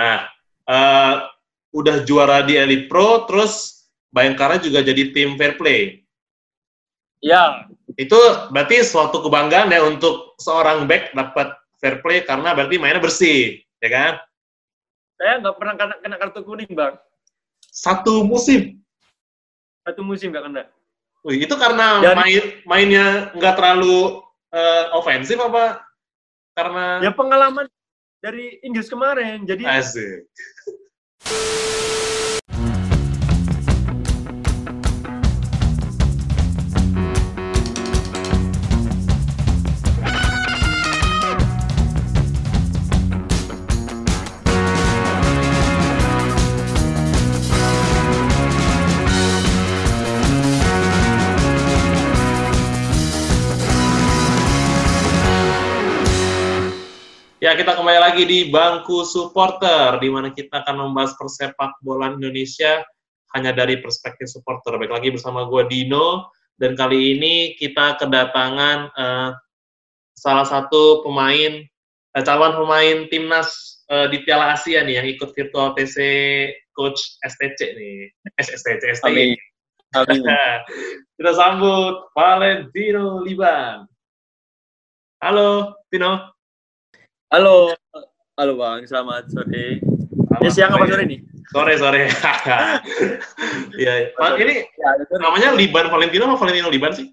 Nah, uh, udah juara di Elite Pro, terus Bayangkara juga jadi tim fair play. Ya. Itu berarti suatu kebanggaan ya untuk seorang back dapat fair play karena berarti mainnya bersih, ya kan? Saya nggak pernah kena, kena kartu kuning, Bang. Satu musim? Satu musim nggak kena. Wih, itu karena Dan, main mainnya nggak terlalu uh, ofensif apa karena ya pengalaman dari Inggris kemarin. Jadi asik Ya, kita kembali lagi di bangku supporter, di mana kita akan membahas persepak bola Indonesia hanya dari perspektif supporter. Baik lagi bersama gue Dino, dan kali ini kita kedatangan uh, salah satu pemain, uh, calon pemain timnas uh, di Piala Asia nih, yang ikut virtual TC Coach STC nih, STC, STC. Amin. Kita sambut Valentino Liban. Halo, Tino. Halo, halo Bang, selamat sore. Selamat ya siang apa sore nih? Sore sore. Iya. Pak ini ya, namanya Liban Valentino atau Valentino Liban sih?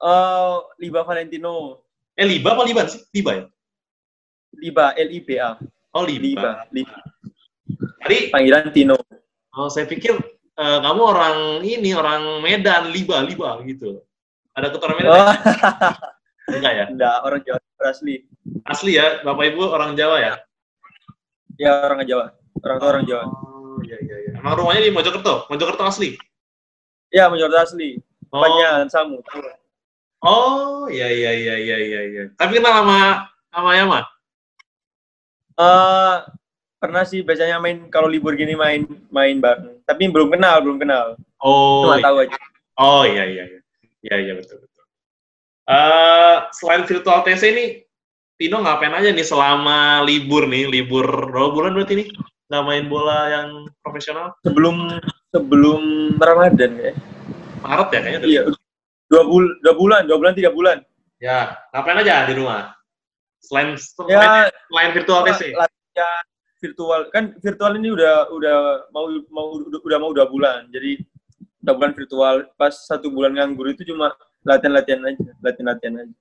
Uh, Liba Valentino. Eh Liba apa Liban sih? Liba ya? Liba, L I B A. Oh Liba. Liba. Tadi panggilan Tino. Oh saya pikir uh, kamu orang ini orang Medan, Liba, Liba gitu. Ada keturunan Medan? Oh. Enggak ya? Enggak, orang Jawa asli. Asli ya, Bapak Ibu orang Jawa ya? Ya, orang Jawa. Orang tua orang Jawa. Oh, iya iya iya. Emang rumahnya di Mojokerto? Mojokerto asli? Iya, Mojokerto asli. Oh. Samu. Oh, iya iya iya iya iya iya. Tapi kenal sama sama Yama? Uh, pernah sih biasanya main kalau libur gini main main bareng. Tapi belum kenal, belum kenal. Oh. Cuma iya. tahu aja. Oh iya iya iya. Iya iya betul. Uh, selain virtual TC ini, Tino ngapain aja nih selama libur nih, libur berapa bulan berarti nih? Nggak main bola yang profesional? Sebelum sebelum Ramadan ya. Maret ya kayaknya? Iya, dua, bul dua bulan, dua bulan, tiga bulan. Ya, ngapain aja di rumah? Selain, ya, selain virtual TC? Ya, virtual kan virtual ini udah udah mau mau udah mau dua bulan jadi dua bulan virtual pas satu bulan nganggur itu cuma latihan-latihan aja, latihan-latihan aja.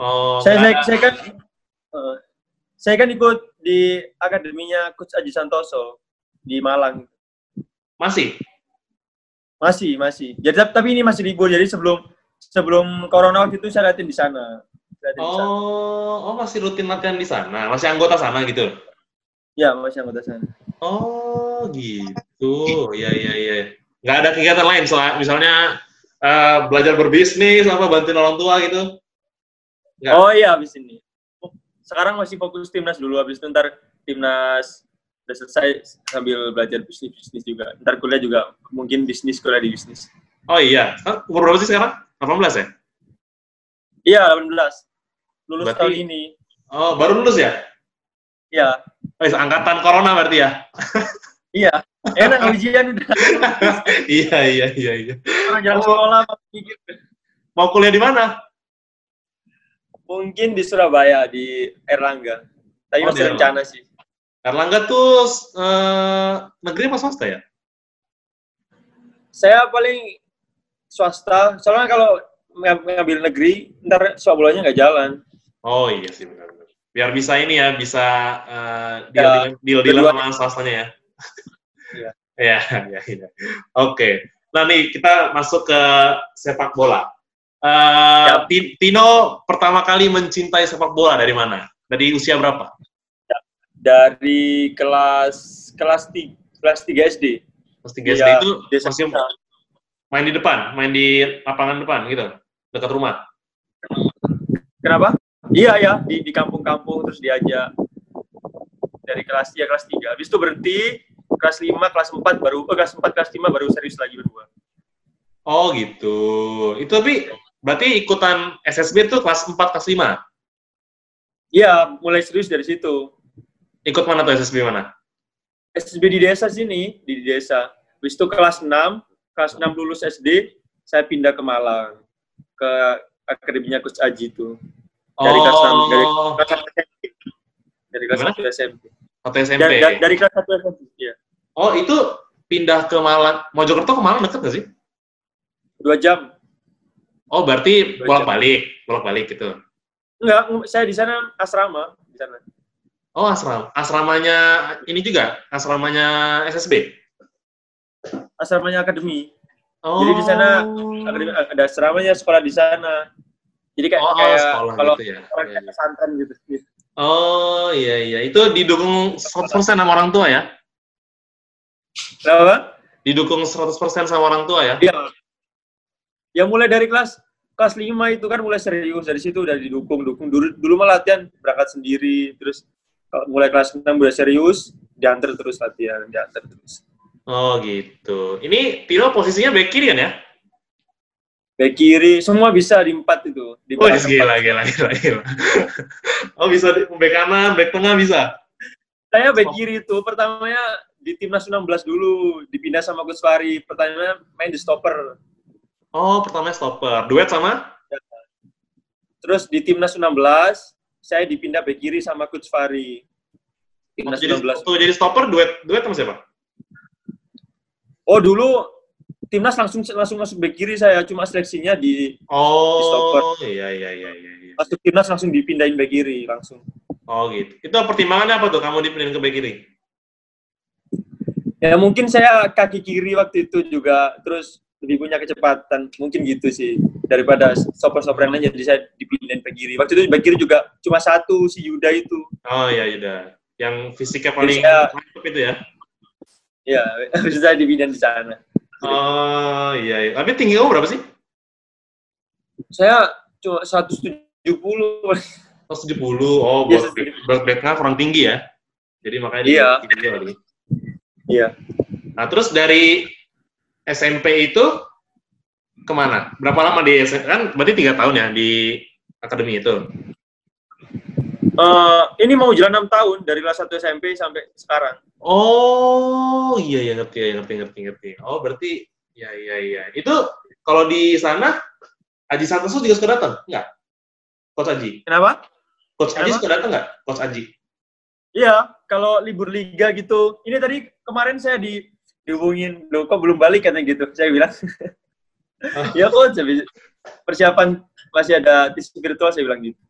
Oh. Saya saya, saya kan uh, saya kan ikut di akademinya Coach Aji Santoso di Malang. Masih? Masih, masih. Jadi tapi ini masih libur. Jadi sebelum sebelum corona waktu itu saya latihan di sana. Latihan oh, di sana. oh masih rutin latihan di sana. Masih anggota sana gitu? Ya, masih anggota sana. Oh, gitu. Ya, ya, ya. Nggak ada kegiatan lain, soal misalnya uh, belajar berbisnis apa bantuin orang tua gitu? Enggak. Oh iya habis ini. Sekarang masih fokus timnas dulu habis itu ntar timnas udah selesai sambil belajar bisnis bisnis juga. Ntar kuliah juga mungkin bisnis kuliah di bisnis. Oh iya, umur berapa sih sekarang? 18 ya? Iya, 18. Lulus berarti, tahun ini. Oh, baru lulus ya? Iya. Oh, angkatan corona berarti ya? iya. Enak ujian udah. iya, iya, iya, iya. Orang jalan sekolah Mau kuliah di mana? Mungkin di Surabaya, di Erlangga. Tapi oh, masih rencana sih. Erlangga tuh uh, negeri apa swasta ya? Saya paling swasta. Soalnya kalau ngambil negeri, ntar sebulannya nggak jalan. Oh iya sih benar. Biar bisa ini ya, bisa uh, deal, ya, deal, deal, deal sama swastanya ya. Iya. Ya, ya, ya. Oke. Nah nih kita masuk ke sepak bola. Uh, ya. Tino pertama kali mencintai sepak bola dari mana? Dari usia berapa? Ya. Dari kelas kelas tiga kelas tiga SD. Kelas tiga SD iya, itu masih main di depan, main di lapangan depan gitu, dekat rumah. Kenapa? Iya ya, di di kampung-kampung terus diajak dari kelas tiga kelas tiga. Habis itu berhenti, kelas 5, kelas 4 baru oh, kelas 4, kelas 5 baru serius lagi berdua. Oh gitu. Itu tapi berarti ikutan SSB itu kelas 4, kelas 5? Iya, mulai serius dari situ. Ikut mana tuh SSB mana? SSB di desa sini, di desa. Habis itu kelas 6, kelas 6 lulus SD, saya pindah ke Malang. Ke akademinya Coach Aji itu. Dari kelas 6, dari Oh, kelas 1 SMP. Dari kelas Gimana? 1 SMP. Atau SMP. Dari, dari, dari kelas 1 SMP, ya. Oh, itu pindah ke Malang. Mojokerto ke Malang deket nggak sih? Dua jam. Oh, berarti Dua jam. bolak-balik, bolak-balik gitu. Enggak, saya di sana asrama. Di sana. Oh, asram. Asramanya ini juga, asramanya SSB. Asramanya akademi. Oh. Jadi di sana Akademi, ada asramanya, sekolah di sana. Jadi kayak, Oh, oh, kayak sekolah kalau gitu ya. orang kayak iya. pesantren gitu. Oh, iya iya. Itu didukung 100% sama orang tua ya? Kenapa? Didukung 100% sama orang tua ya? Iya. Ya mulai dari kelas kelas 5 itu kan mulai serius dari situ udah didukung dukung dulu dulu mah latihan berangkat sendiri terus mulai kelas 6 udah serius diantar terus latihan diantar terus Oh, gitu. Ini Tino posisinya back kiri kan ya? Back kiri semua bisa di empat itu di Oh, gila, gila, gila, gila. oh, bisa di back kanan, back tengah bisa? saya back kiri itu pertamanya di timnas 16 dulu dipindah sama Gus Fari pertamanya main di stopper Oh, pertama stopper. Duet sama? terus di timnas 16 saya dipindah back kiri sama Coach Fari timnas jadi, 16 tuh, jadi stopper duet duet sama siapa? Oh dulu timnas langsung langsung masuk back kiri saya cuma seleksinya di stopper. Oh, iya, iya, iya, iya. iya. masuk timnas langsung dipindahin back kiri langsung. Oh, gitu. Itu pertimbangannya apa tuh kamu dipindahin ke back kiri? Ya mungkin saya kaki kiri waktu itu juga terus lebih punya kecepatan mungkin gitu sih daripada stopper-stopper yang lain jadi saya dipindahin back kiri. Waktu itu back kiri juga cuma satu si Yuda itu. Oh, iya, Yuda. Yang fisiknya paling Bisa. mantap itu ya? Ya itu saya dipindahin di sana. Oh, iya, iya. Tapi tinggi kamu berapa sih? Saya cuma 170 Oh, 70. Oh, buat back, buat backnya kurang tinggi ya? Jadi makanya dia Iya. tinggi kali. Iya. Nah, terus dari SMP itu ke mana? Berapa lama di SMP? Kan berarti tiga tahun ya di akademi itu. Eh, ini mau jalan 6 tahun dari kelas 1 SMP sampai sekarang. Oh, iya ya ngerti ya ngerti ngerti ngerti. Oh, berarti ya iya iya. Itu kalau di sana Aji Santoso juga suka datang? Enggak? Coach Aji. Kenapa? Coach Aji Kenapa? suka datang enggak? Coach Aji. Iya, kalau libur liga gitu. Ini tadi kemarin saya di dihubungin, loh kok belum balik katanya gitu. Saya bilang, ya kok tapi persiapan masih ada tes virtual saya bilang gitu.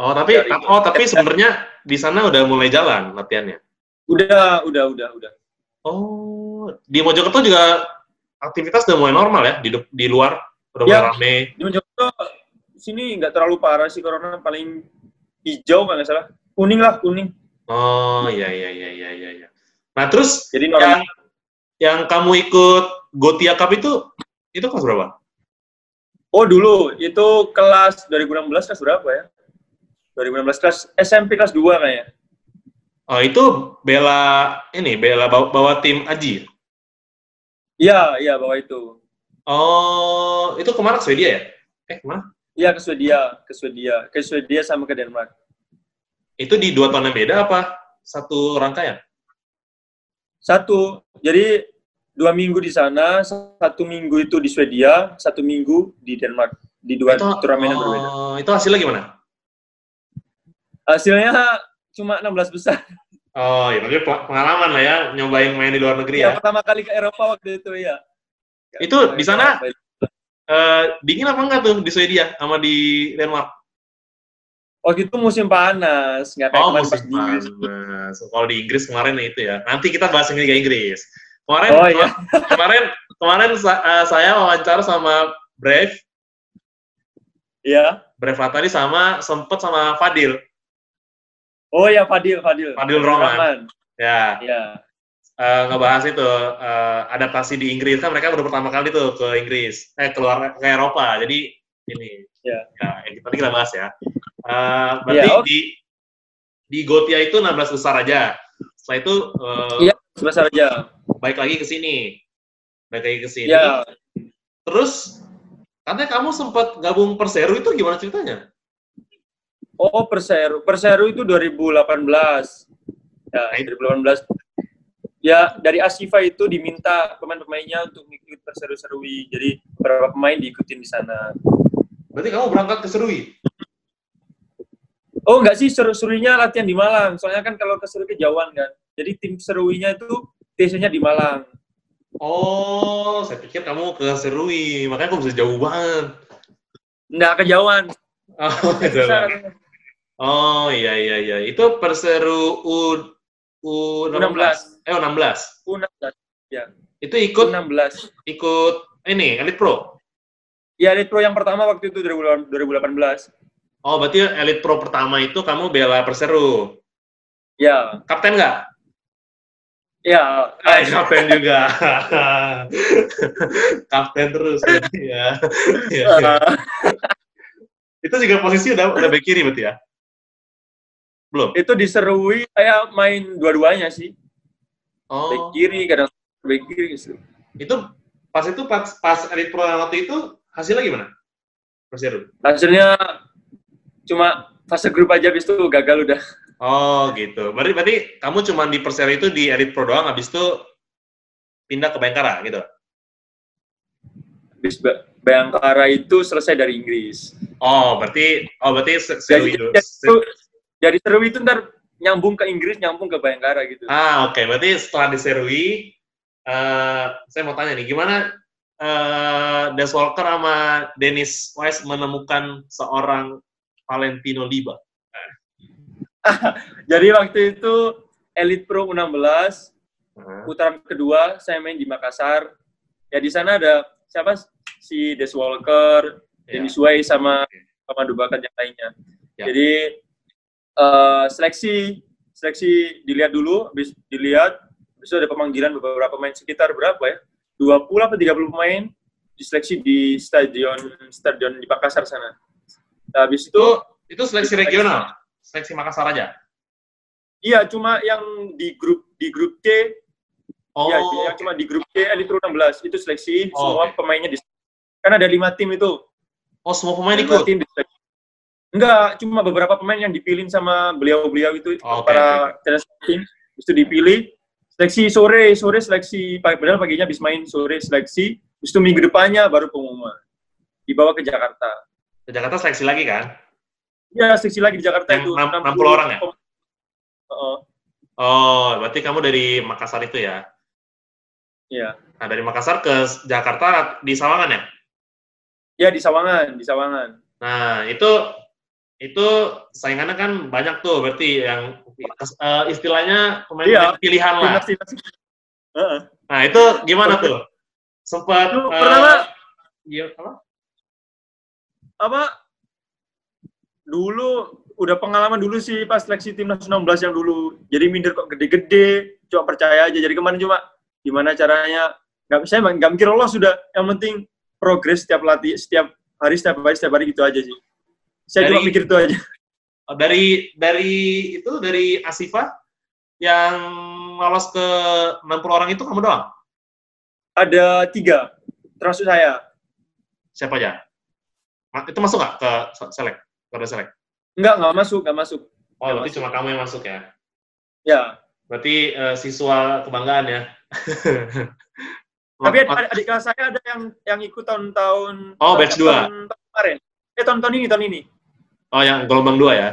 Oh, tapi Dari- oh tapi sebenarnya di sana udah mulai jalan latihannya. Udah, udah, udah, udah. Oh, di Mojokerto juga aktivitas udah mulai normal ya di di luar udah mulai Ya. rame. Di Mojokerto sini nggak terlalu parah sih corona paling hijau kalau nggak salah. Kuning lah, kuning. Oh, iya iya iya iya iya. iya. Nah, terus Jadi yang yang kamu ikut Gotia Cup itu itu kelas berapa? Oh dulu itu kelas 2016 kelas berapa ya? 2016 kelas SMP kelas 2 kayaknya. Oh, itu bela ini bela bawa, bawa tim Aji. Iya, iya bawa itu. Oh, itu ke mana ke Swedia ya? Eh, ke mana? Iya ke Swedia, ke Swedia, ke Swedia sama ke Denmark. Itu di dua tahun yang beda apa satu rangkaian? Satu, jadi dua minggu di sana, satu minggu itu di Swedia, satu minggu di Denmark. Di dua turnamen yang berbeda. oh, itu hasilnya gimana? Hasilnya cuma 16 besar. Oh, ya, tapi pel- pengalaman lah ya, nyobain main di luar negeri ya. Ya, pertama kali ke Eropa waktu itu ya. Itu di sana eh, dingin apa enggak tuh di Swedia sama di Denmark? Waktu itu musim panas, nggak kayak Oh, musim pas di Inggris. panas. Kalau di Inggris kemarin itu ya. Nanti kita bahas Liga Inggris. Kemarin Oh, iya. kemarin kemarin sa- eh, saya wawancara sama Brave, Iya. Brave tadi sama sempet sama Fadil. Oh ya Fadil, Fadil. Fadil Roman. Ya, Iya. eh, ngebahas itu eh, adaptasi di Inggris kan mereka baru pertama kali tuh ke Inggris, eh keluar ke Eropa. Jadi ini Ya. ya yang tadi kita bahas ya. Eh, berarti Ya, oke. di di Gotia itu 16 besar aja. Setelah itu Iya, sebesar aja. baik lagi ke sini. Baik lagi ke sini. Ya, Terus katanya kamu sempat gabung Perseru itu gimana ceritanya? Oh Perseru. Perseru itu 2018. Ya, 2018. Ya, dari Asifa itu diminta pemain-pemainnya untuk ikut perseru-serui. Jadi, beberapa pemain diikutin di sana. Berarti kamu berangkat ke Serui? Oh, enggak sih, seru-seruinya latihan di Malang. Soalnya kan kalau ke Serui kejauhan kan. Jadi, tim seruinya itu TC-nya di Malang. Oh, saya pikir kamu ke Serui, makanya kamu bisa jauh banget. Enggak, kejauhan. Oh. Oh iya iya iya. Itu perseru U U16. Eh U16. U16. Itu ikut U16. ikut ini Elite Pro. Ya, Elite Pro yang pertama waktu itu 2018. Oh, berarti Elite Pro pertama itu kamu bela perseru. Ya, Kapten nggak? ya. Eh, kapten juga. kapten terus ya. ya. ya. Itu juga posisi udah udah back kiri berarti ya? Belum. itu diserui saya main dua-duanya sih. Oh. Back kiri, kadang back kiri gitu. Itu pas itu pas pas Elite Pro waktu itu hasilnya gimana? Perseru. Hasilnya cuma fase grup aja habis itu gagal udah. Oh gitu. Berarti berarti kamu cuma di Persero itu di Elite Pro doang, habis itu pindah ke Bayangkara gitu. Habis Ba- Bayangkara itu selesai dari Inggris. Oh berarti oh berarti se- Jadi, dulu. Dari Serui itu ntar nyambung ke Inggris, nyambung ke Bayangkara gitu. Ah oke. Berarti setelah di Serui, eh saya mau tanya nih, gimana eh Des Walker sama Dennis Wise menemukan seorang Valentino Liba? Jadi waktu itu Elite Pro 16, Heeh. putaran kedua saya main di Makassar. Ya di sana ada siapa si Des Walker, Ya. Dennis Way sama pemadu bakat yang lainnya. Ya. Jadi eh, seleksi seleksi dilihat dulu, habis dilihat, habis itu ada pemanggilan beberapa pemain sekitar berapa ya? 20 apa 30 pemain diseleksi di stadion stadion di Makassar sana. Nah, habis itu Itu itu seleksi regional, seleksi Makassar aja. iya cuma yang di grup di grup C Oh, ya yang cuma di grup C Elite Pro 16 itu seleksi Oh, semua oke. pemainnya di kan ada lima tim itu. oh semua pemain ikut. tim diseleksi. Enggak, cuma beberapa pemain yang dipilih sama beliau-beliau itu. Oh, oke, para tim itu dipilih. Seleksi sore sore seleksi padahal paginya habis main sore seleksi terus itu minggu depannya baru pengumuman. Dibawa ke Jakarta. Ke Jakarta seleksi lagi kan? ya seleksi lagi di Jakarta Yang itu. enam- 60 orang ya? Heeh, Oh, berarti kamu dari Makassar itu ya? iya. Nah, dari Makassar ke Jakarta di Sawangan ya? ya di Sawangan di Sawangan. Nah, itu itu saingannya kan banyak tuh, berarti yang eh, istilahnya pemain Iya. pilihan lah. Timnas- timnas. Heeh. Nah, itu gimana tuh? Sempat Lu eh, pertama iya, apa? apa dulu udah pengalaman dulu sih pas seleksi timnas 19 yang dulu jadi minder kok gede-gede cuma percaya aja jadi kemarin cuma gimana caranya nggak saya nggak mikir lolos sudah yang penting progres setiap latih setiap hari setiap hari setiap hari gitu aja sih saya cuma Dari- mikir itu aja Dari dari itu dari Asifa yang lolos ke 60 orang itu kamu doang? ada tiga termasuk saya Siapa aja? Itu masuk nggak ke selek? Ke selek? nggak nggak masuk nggak masuk Oh, Nggak berarti masuk. cuma kamu yang masuk ya? ya Berarti eh, siswa kebanggaan ya? tapi adik, adik kelas saya ada yang yang ikut tahun-tahun Oh, batch tahun- dua. tahun, tahun kemarin eh tahun-tahun ini tahun ini Oh, yang gelombang dua ya?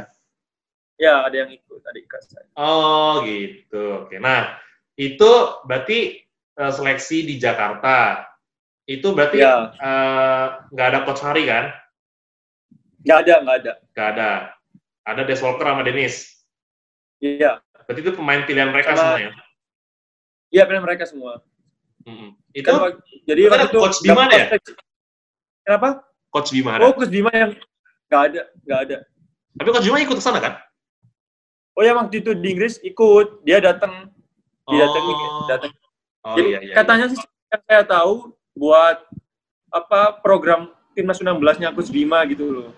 ya ada yang ikut adik kelas saya Oh, gitu. Oke. Nah, itu berarti eh, seleksi di Jakarta. Itu berarti Ya. eh, nggak ada coach Hari kan? nggak ada nggak ada Nggak ada. Ada Des Walker sama Dennis. iya Berarti itu pemain pilihan mereka Sama- semua ya? Iya, pilihan mereka semua. Mm-mm. Itu Kan jadi itu waktu itu Coach Bima ya? seleksi- Kenapa? Coach Bima ada. Oh, Coach Bima yang nggak ada, nggak ada. Tapi Coach Bima ikut ke sana kan? Oh ya waktu itu di Inggris ikut, dia datang, dia datang, Oh. datang. Oh, Jadi iya, iya, katanya sih yang saya tahu buat apa program timnas 16-nya Coach Bima gitu loh.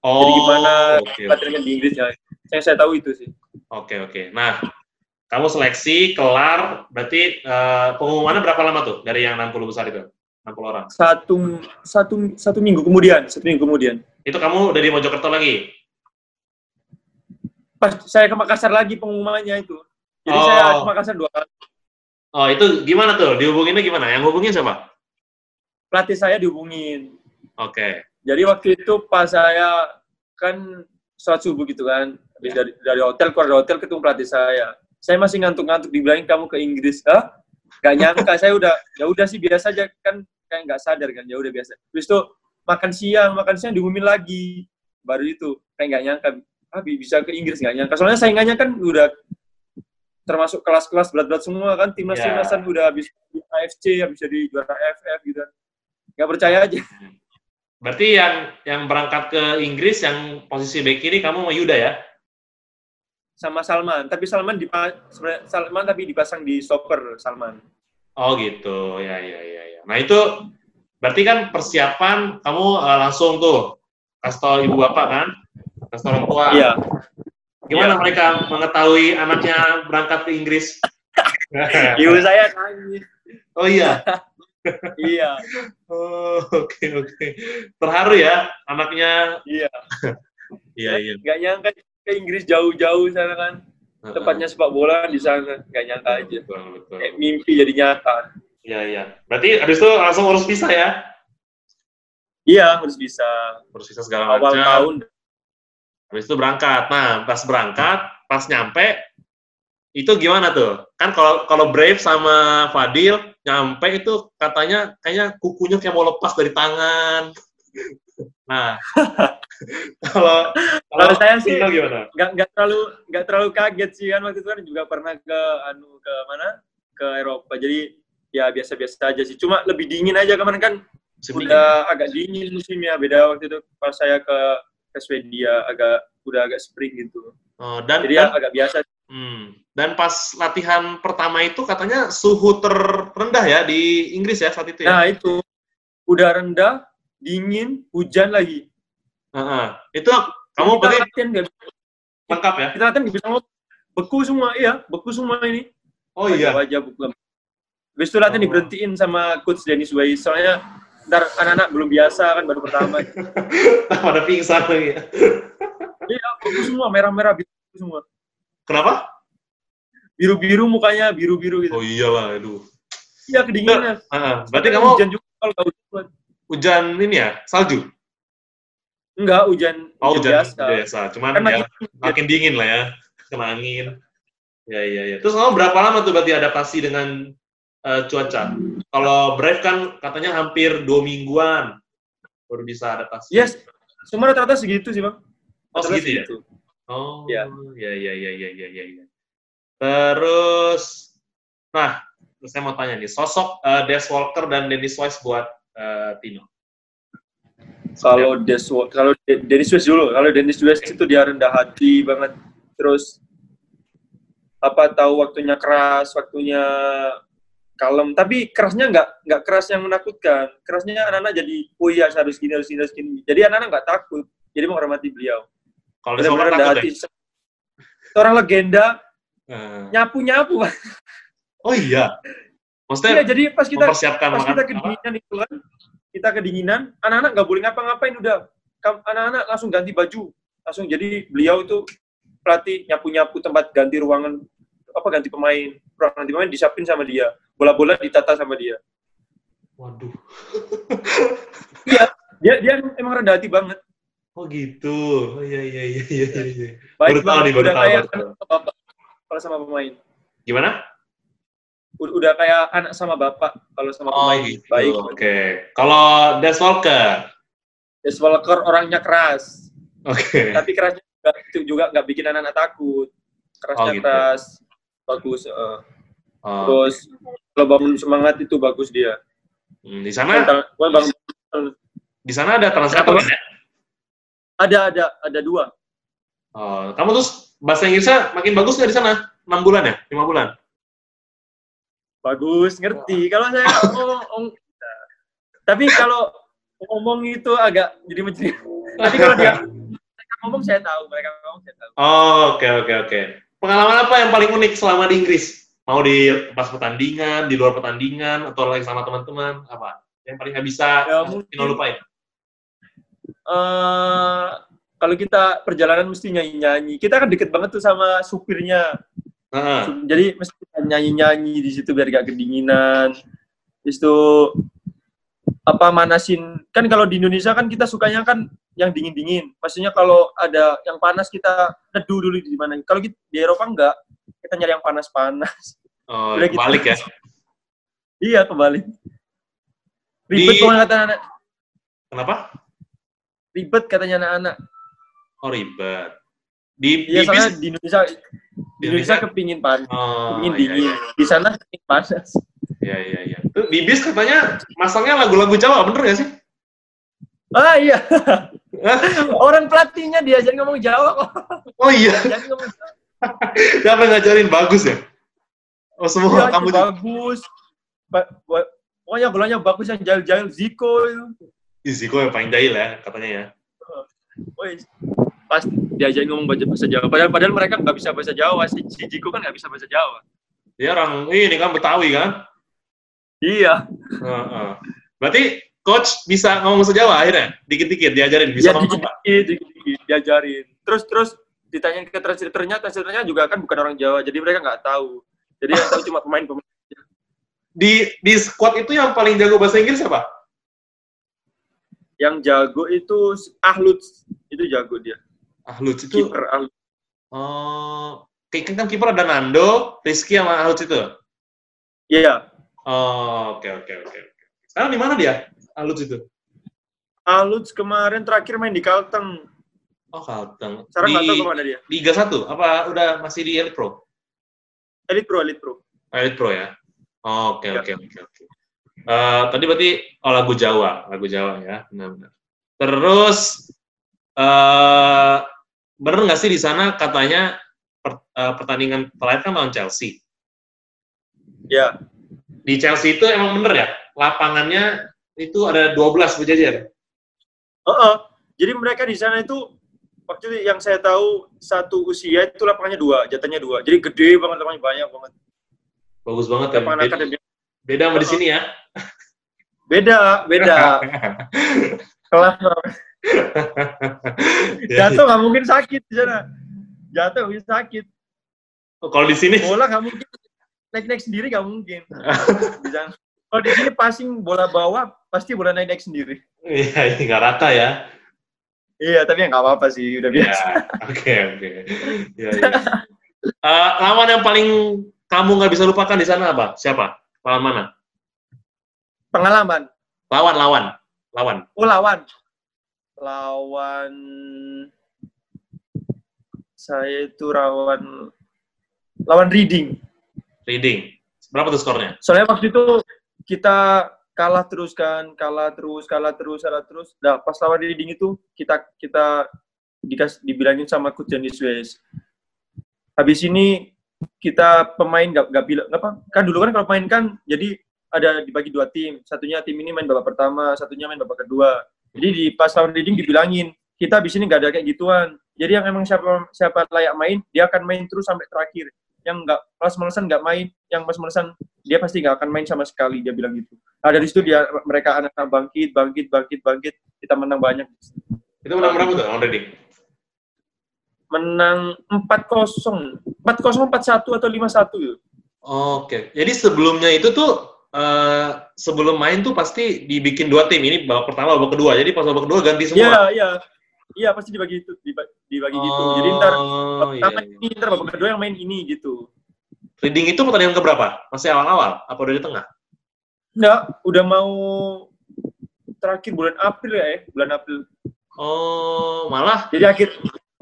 Oh, Jadi gimana oke. latihannya di Inggris ya. Yang saya tahu itu sih. Oke, oke. Nah, kamu seleksi, kelar, berarti eh, pengumumannya berapa lama tuh dari yang 60 besar itu? 60 orang. Satu satu satu minggu kemudian, satu minggu kemudian. Itu kamu udah di Mojokerto lagi? Pas saya ke Makassar lagi pengumumannya itu. Jadi Oh. saya cuma kasar dua kali. Oh, itu gimana tuh? Dihubunginnya gimana? Yang hubungin siapa? Pelatih saya dihubungin. Oke. Jadi waktu itu pas saya kan sholat subuh gitu kan, habis Ya. dari dari hotel keluar dari hotel ketemu pelatih saya. Saya masih ngantuk-ngantuk dibilangin kamu ke Inggris, Hah? Gak nyangka saya udah ya udah sih biasa aja kan kayak nggak sadar kan ya udah biasa. Terus itu makan siang, makan siang diumumin lagi. Baru itu kayak nggak nyangka ah bi- bisa ke Inggris nggak nyangka. Soalnya saingannya kan udah termasuk kelas-kelas berat-berat semua kan timnas Ya. timnasan udah habis di AFC habis jadi juara AFF gitu. Nggak percaya aja. Berarti yang yang berangkat ke Inggris yang posisi back kiri kamu sama Yuda ya? sama Salman. Tapi Salman dipa sebenarnya Salman tapi dipasang di stopper Salman. Oh gitu, ya ya ya ya. Nah itu berarti kan persiapan kamu eh, langsung tuh kasih tau ibu bapak kan, kasih tau orang tua. Iya. Gimana Iya. mereka mengetahui anaknya berangkat ke Inggris? Ibu saya nangis. oh iya. iya. Oh oke oke. Terharu ya anaknya. Iya. Iya iya. Gak nyangka ke Inggris jauh-jauh sana kan. Tempatnya sepak bola di sana. Gak nyangka aja. Betul betul. Kayak mimpi jadi nyata. Iya iya. Berarti habis itu langsung urus visa ya? Iya, harus bisa. Urus visa segala Awal macam. tahun. Habis itu berangkat. Nah, pas berangkat, pas nyampe, itu gimana tuh? Kan kalau kalau Brave sama Fadil nyampe itu katanya kayaknya kukunya kayak mau lepas dari tangan. Nah, kalau Kalau saya sih- Tino gimana? Gak, gak terlalu gak terlalu kaget sih kan waktu itu kan juga pernah ke anu ke mana ke Eropa jadi ya biasa-biasa aja sih. Cuma lebih dingin aja kemarin kan Musim dingin. udah agak dingin musimnya beda waktu itu. Pas saya ke ke Swedia agak udah agak spring gitu. Oh, dan jadi ya dan, agak biasa. Hmm, dan pas latihan pertama itu katanya suhu terendah ya di Inggris ya saat itu ya. nah itu. Udah rendah dingin hujan lagi. Heeh. Itu kamu berarti latihan nggak? lengkap ya? kita latihan bisa ngomong beku semua iya beku semua ini. Oh iya. wajah beku Habis itu latihan Oh. diberhentiin sama coach Dennis Wais soalnya ntar anak-anak belum biasa kan baru pertama Pada pingsan lagi ya. iya beku semua merah-merah biru semua Kenapa? biru-biru mukanya biru-biru gitu Oh iyalah, aduh. iya kedinginan Heeh. Berarti Soalnya kamu hujan juga kalau nggak hujan hujan ini ya, salju? enggak hujan Oh, hujan biasa biasa. Cuman kan ya, makin makin dingin lah ya, kena angin. Ya, ya, ya. Terus kamu berapa lama tuh berarti adaptasi dengan eh, cuaca? Kalau Brave kan katanya hampir dua mingguan baru bisa adaptasi. yes semua rata-rata segitu sih bang Oh, Rata-rata segitu ya? segitu. Oh, Iya. ya, ya, ya, ya, ya, ya, ya. Terus, nah, terus saya mau tanya nih, sosok eh, Des Walker dan Dennis Wise buat eh, Tino. Kalau Des kalau De- Dennis West dulu, kalau Dennis West itu dia rendah hati banget. Terus apa tahu waktunya keras, waktunya kalem. Tapi kerasnya nggak nggak keras yang menakutkan. Kerasnya anak-anak jadi, oh iya harus gini harus gini harus gini. Jadi anak-anak nggak takut. Jadi menghormati beliau. Kalau Benar-benar ya? Seorang legenda Eh, nyapu nyapu. Oh iya. Iya Maksudnya jadi pas kita pas makan kita apa? kedinginan itu kan, kita kedinginan, anak-anak nggak boleh ngapa-ngapain udah. Anak-anak langsung ganti baju, langsung jadi beliau itu pelatih nyapu-nyapu tempat ganti ruangan apa ganti pemain, ruangan ganti pemain disiapin sama dia, bola-bola ditata sama dia. Waduh. Iya, dia dia emang rendah hati banget, Oh gitu. Oh iya iya iya iya. iya. baik Baru tahu nih, baru udah tahu, kayak baru tahu. anak sama bapak kalau sama pemain, Gimana? udah, kayak anak sama bapak kalau sama Oh pemain, gitu. baik. Oke. Kalau Des Walker. Des Walker orangnya keras, Oke. tapi kerasnya juga nggak bikin anak-anak takut kerasnya Oh, gitu. keras bagus eh. Oh, terus kalau bangun semangat itu bagus dia hmm, di sana bangun di sana ada translator ya? ada ada ada dua Oh, kamu terus bahasa Inggrisnya makin bagus nggak di sana? 6 bulan ya? 5 bulan? bagus ngerti kalau saya ngomong ong- tapi kalau ngomong itu agak jadi mencuri tapi kalau dia mereka ngomong saya tahu mereka ngomong saya tahu Oh, oke oke oke. Pengalaman apa yang paling unik selama di Inggris? Mau di pas pertandingan, di luar pertandingan, atau lagi sama teman-teman? Apa? Yang paling nggak bisa Ya, mungkin- lupain? eh kalau kita perjalanan mesti nyanyi nyanyi kita kan deket banget tuh sama supirnya Heeh. Jadi mesti nyanyi-nyanyi di situ biar gak kedinginan. Habis itu apa manasin kan kalau di Indonesia kan kita sukanya kan yang dingin-dingin. Maksudnya kalau ada yang panas kita neduh dulu di mana. Kalau gitu, di Eropa enggak. Kita nyari yang panas-panas. Oh, Udah gitu. balik ya. Iya, kebalik. Ribet Di- kata anak Kenapa? ribet katanya anak-anak. Oh, ribet. Di, Iya, di soalnya di Indonesia di Indonesia Indonesia? kepingin panas, Oh, kepingin iya, dingin. iya. Di sana kepingin panas. Iya, iya, iya. Tuh, Di bis katanya masangnya lagu-lagu Jawa, bener gak sih? Ah iya. Orang pelatihnya diajarin ngomong Jawa kok. Oh iya, ngomong Jawa. siapa yang ngajarin? Bagus ya? Oh, semua Iya, kamu bagus. Ba- ba- pokoknya bolanya bagus yang jahil-jahil Ziko itu. Ziko yang paling jahil ya, katanya ya. Woi, pas diajarin ngomong bahasa Jawa. Padahal, padahal mereka nggak bisa bahasa Jawa. Si, si Ziko kan nggak bisa bahasa Jawa. Dia orang, ini kan Betawi kan? Iya. Heeh. Berarti coach bisa ngomong bahasa Jawa akhirnya? Dikit-dikit diajarin, bisa Iya, ngomong dikit, dikit, dikit, diajarin. Terus terus ditanyain ke translatornya, translatornya juga kan bukan orang Jawa, jadi mereka nggak tahu. Jadi yang tahu cuma pemain-pemain. Di, di squad itu yang paling jago bahasa Inggris siapa? Yang jago itu Ahlut, itu jago dia. Ah, Lutz itu, Kiper Ahlut. oh, kayak kan kiper ada Nando, Rizky sama Lutz itu? Iya, Oh, oke, oke, oke. oke. Sekarang di mana dia? Ah, Lutz itu? Ahlut kemarin terakhir main di Kalteng. Oh, Kalteng. Sekarang nggak tahu ke mana dia. Liga 1? Apa udah masih di Elite Pro? Elite Pro, Elite Pro. Elite Pro ya? Oh, Oke, Ya. oke, oke, oke. Eh, tadi berarti oh, lagu Jawa, lagu Jawa ya, benar-benar. Terus eh bener nggak sih di sana katanya per- eh, pertandingan terakhir kan lawan Chelsea. Ya, Di Chelsea itu emang bener ya, lapangannya itu ada 12 berjajar. Heeh. Jadi mereka di sana itu waktu itu yang saya tahu satu usia itu lapangannya dua, jatahnya dua. Jadi gede banget lapangannya banyak banget. Bagus banget ya. Lapangan Beda, akademi. beda sama di sini ya. Beda, beda. Kelas Jatuh nggak mungkin sakit di sana. Jatuh mungkin sakit. Kalau di sini Bola nggak mungkin naik-naik sendiri nggak mungkin. Di sana. Kalau di sini passing bola bawah pasti bola naik-naik sendiri. Iya, ini nggak rata ya. Iya, tapi ya nggak apa-apa sih, udah Ya, biasa. oke oke. Ya, ya. Eh, lawan yang paling kamu nggak bisa lupakan di sana apa? Siapa? Lawan mana? Pengalaman. Lawan, lawan, lawan. Oh lawan. Lawan saya itu lawan lawan reading. Reading. Berapa tuh skornya? Soalnya waktu itu kita kalah terus kan, kalah terus, kalah terus, kalah terus. Nah, pas lawan reading itu kita kita dikas dibilangin sama coach Janis Wes. Habis ini kita pemain nggak nggak bilang apa kan dulu kan kalau main kan jadi ada dibagi dua tim satunya tim ini main babak pertama satunya main babak kedua jadi di pas lawan reading dibilangin kita habis ini nggak ada kayak gituan jadi yang emang siapa siapa layak main dia akan main terus sampai terakhir yang nggak malas-malasan nggak main yang malas-malasan dia pasti nggak akan main sama sekali dia bilang gitu nah dari situ dia mereka anak-anak bangkit bangkit bangkit bangkit kita menang banyak Itu menang berapa tuh lawan Reading? menang 4-0 4-0 4-1 atau 5-1 gitu. Oke. Jadi sebelumnya itu tuh eh, sebelum main tuh pasti dibikin dua tim. Ini babak pertama, babak kedua. Jadi pas babak kedua ganti Iya, semua. iya. Iya, pasti dibagi itu, diba- dibagi gitu. Jadi ntar Oh, iya, pertama iya. ini, ntar babak kedua yang main ini gitu. Reading itu pertandingan keberapa? Masih awal-awal? Apa udah di tengah? Enggak, udah mau terakhir bulan April ya, eh. bulan April. Oh, malah Jadi akhir